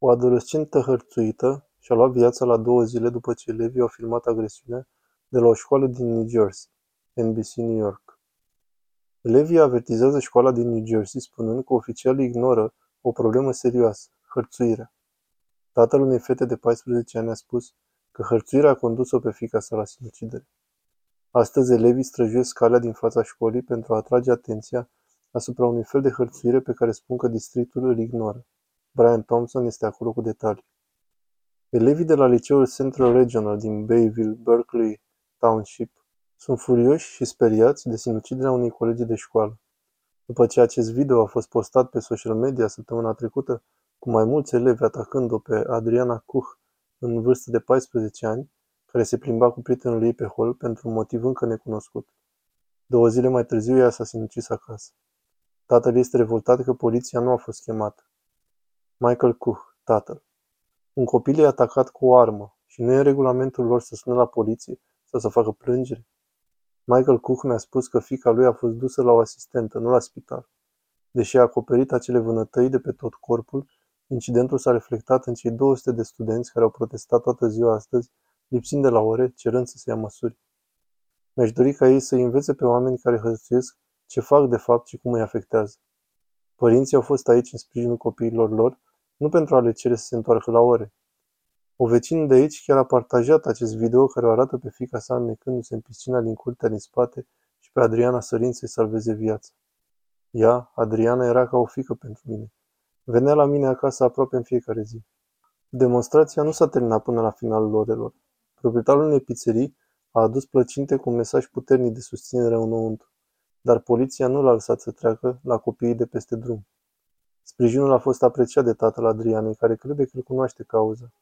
O adolescentă hărțuită și-a luat viața la două zile după ce elevii au filmat agresiunea de la o școală din New Jersey, NBC New York. Elevii avertizează școala din New Jersey spunând că oficialii ignoră o problemă serioasă, hărțuirea. Tatăl unei fete de 14 ani a spus că hărțuirea a condus-o pe fica sa la sinucidere. Astăzi elevii străjuiesc calea din fața școlii pentru a atrage atenția asupra unui fel de hărțuire pe care spun că districtul îl ignoră. Brian Thompson este acolo cu detalii. Elevii de la liceul Central Regional din Bayville, Berkeley Township sunt furioși și speriați de sinuciderea unei colegi de școală. După ce acest video a fost postat pe social media săptămâna trecută, cu mai mulți elevi atacând-o pe Adriana Kuch, în vârstă de 14 ani, care se plimba cu prietenul ei pe hol pentru un motiv încă necunoscut. Două zile mai târziu ea s-a sinucis acasă. Tatăl este revoltat că poliția nu a fost chemată. Michael Kuch, tatăl. Un copil e atacat cu o armă și nu e în regulamentul lor să sună la poliție sau să facă plângere. Michael Cook mi-a spus că fica lui a fost dusă la o asistentă, nu la spital. Deși a acoperit acele vânătăi de pe tot corpul, incidentul s-a reflectat în cei 200 de studenți care au protestat toată ziua astăzi, lipsind de la ore, cerând să se ia măsuri. Mi-aș dori ca ei să învețe pe oameni care hărțuiesc ce fac de fapt și cum îi afectează. Părinții au fost aici în sprijinul copiilor lor nu pentru a le cere să se întoarcă la ore. O vecină de aici chiar a partajat acest video care o arată pe fiica sa înnecându-se în piscina din curtea din spate și pe Adriana sărind să-i salveze viața. Ea, Adriana, era ca o fică pentru mine. Venea la mine acasă aproape în fiecare zi. Demonstrația nu s-a terminat până la finalul orelor. Proprietarul unei pizzerii a adus plăcinte cu un mesaj puternic de susținere înăuntru, dar poliția nu l-a lăsat să treacă la copiii de peste drum. Sprijinul a fost apreciat de tatăl Adrianei, care crede că îl cunoaște cauza.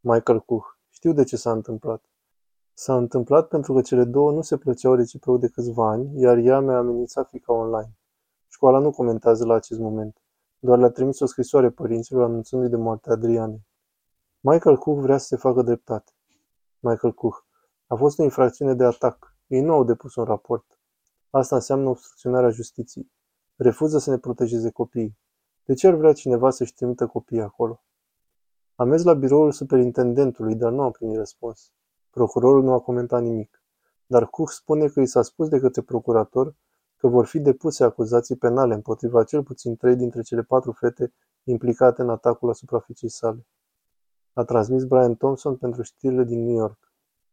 Michael Kuch. Știu de ce s-a întâmplat. S-a întâmplat pentru că cele două nu se plăceau reciproc de câțiva ani, iar ea mi-a amenințat fica online. Școala nu comentează la acest moment. Doar le-a trimis o scrisoare părinților anunțându-i de moartea Adrianei. Michael Cook vrea să se facă dreptate. Michael Cook. A fost o infracțiune de atac. Ei nu au depus un raport. Asta înseamnă obstrucționarea justiției. Refuză să ne protejeze copiii. De ce ar vrea cineva să-și trimită copiii acolo? Am mers la biroul superintendentului, dar nu am primit răspuns. Procurorul nu a comentat nimic. Dar Cook spune că i s-a spus de către procurator că vor fi depuse acuzații penale împotriva cel puțin trei dintre cele patru fete implicate în atacul asupra fiicei sale. A transmis Brian Thompson pentru știrile din New York.